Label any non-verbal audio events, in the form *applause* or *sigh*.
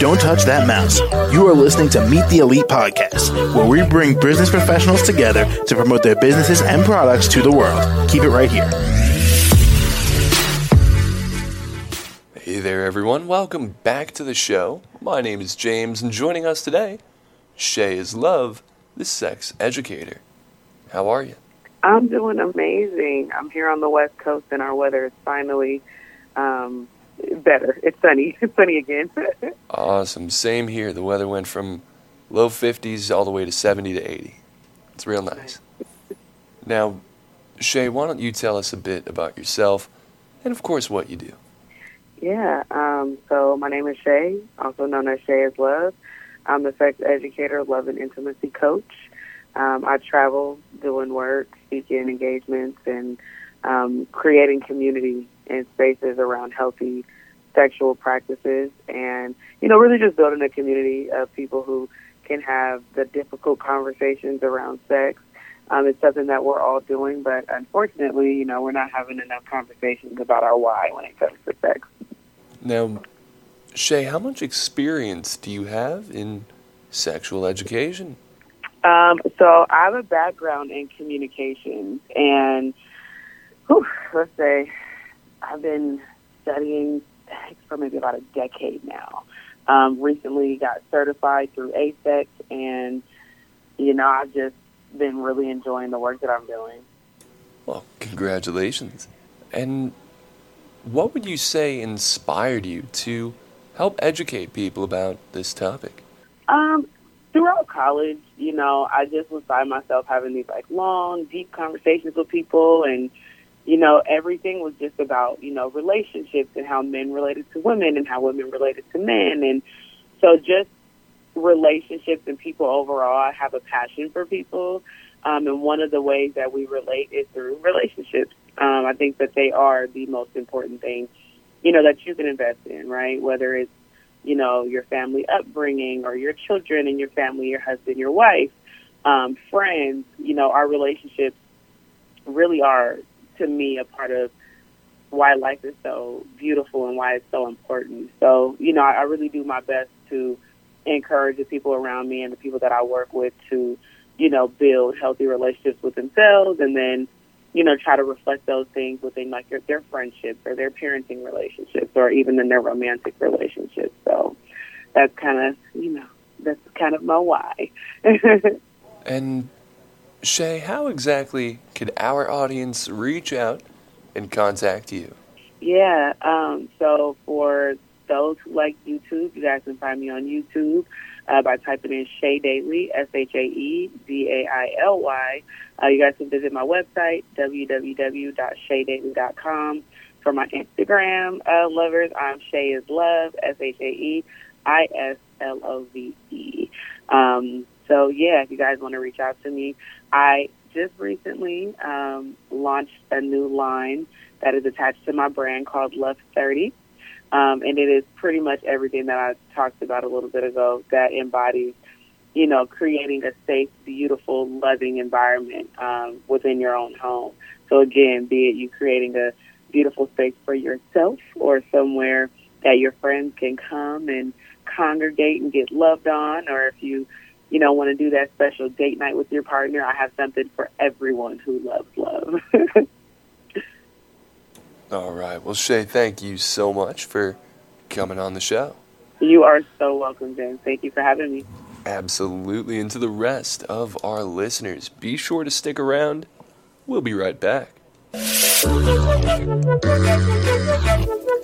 Don't touch that mouse. You are listening to Meet the Elite Podcast, where we bring business professionals together to promote their businesses and products to the world. Keep it right here. Hey there, everyone. Welcome back to the show. My name is James, and joining us today, Shae is Love, the sex educator. How are you? I'm doing amazing. I'm here on the West Coast, and our weather is finally um, better. It's sunny. *laughs* It's sunny again. *laughs* Awesome. Same here. The weather went from low 50s all the way to 70 to 80. It's real nice. *laughs* Now, Shae, why don't you tell us a bit about yourself and, of course, what you do? yeah. Um, so my name is Shae, also known as Shae is Love. I'm the sex educator, love and intimacy coach. Um, I travel doing work, speaking engagements, and um, creating community and spaces around healthy sexual practices and, you know, really just building a community of people who can have the difficult conversations around sex. Um, it's something that we're all doing, but unfortunately, you know, we're not having enough conversations about our why when it comes to sex. Now, Shae, how much experience do you have in sexual education? Um, so I have a background in communications, and whew, let's say I've been studying for maybe about a decade now. Um, recently got certified through AASECT, and you know I've just been really enjoying the work that I'm doing. Well, congratulations. And what would you say inspired you to help educate people about this topic? Um, throughout college, you know, I just was by myself having these like long, deep conversations with people and you know, everything was just about, you know, relationships and how men related to women and how women related to men and so just relationships and people overall, I have a passion for people. Um, and one of the ways that we relate is through relationships. Um, I think that they are the most important thing, you know, that you can invest in, right? Whether it's you know, your family upbringing or your children and your family, your husband, your wife, um, friends, you know, our relationships really are, to me, a part of why life is so beautiful and why it's so important. So, you know, I, I really do my best to encourage the people around me and the people that I work with to, you know, build healthy relationships with themselves and then, you know, try to reflect those things within like their, their friendships or their parenting relationships or even in their romantic relationships. So that's kind of, you know, that's kind of my why. *laughs* And Shae, how exactly could our audience reach out and contact you? yeah. Um, so for those who like YouTube, you guys can find me on YouTube uh, by typing in Shae Daily, S H A E D A I L Y. Uh, you guys can visit my website, www.shaedaily.com. For my Instagram uh, lovers, I'm Shae is Love, S H A E I S L O V E. Um, so, yeah, if you guys want to reach out to me, I just recently um, launched a new line that is attached to my brand called Love 30. Um, and it is pretty much everything that I talked about a little bit ago that embodies, you know, creating a safe, beautiful, loving environment um, within your own home. So again, be it you creating a beautiful space for yourself or somewhere that your friends can come and congregate and get loved on, or if you, you know, want to do that special date night with your partner, I have something for everyone who loves love. *laughs* All right. Well, Shae, thank you so much for coming on the show. you are so welcome, James. Thank you for having me. Absolutely. And to the rest of our listeners, be sure to stick around. We'll be right back. *laughs*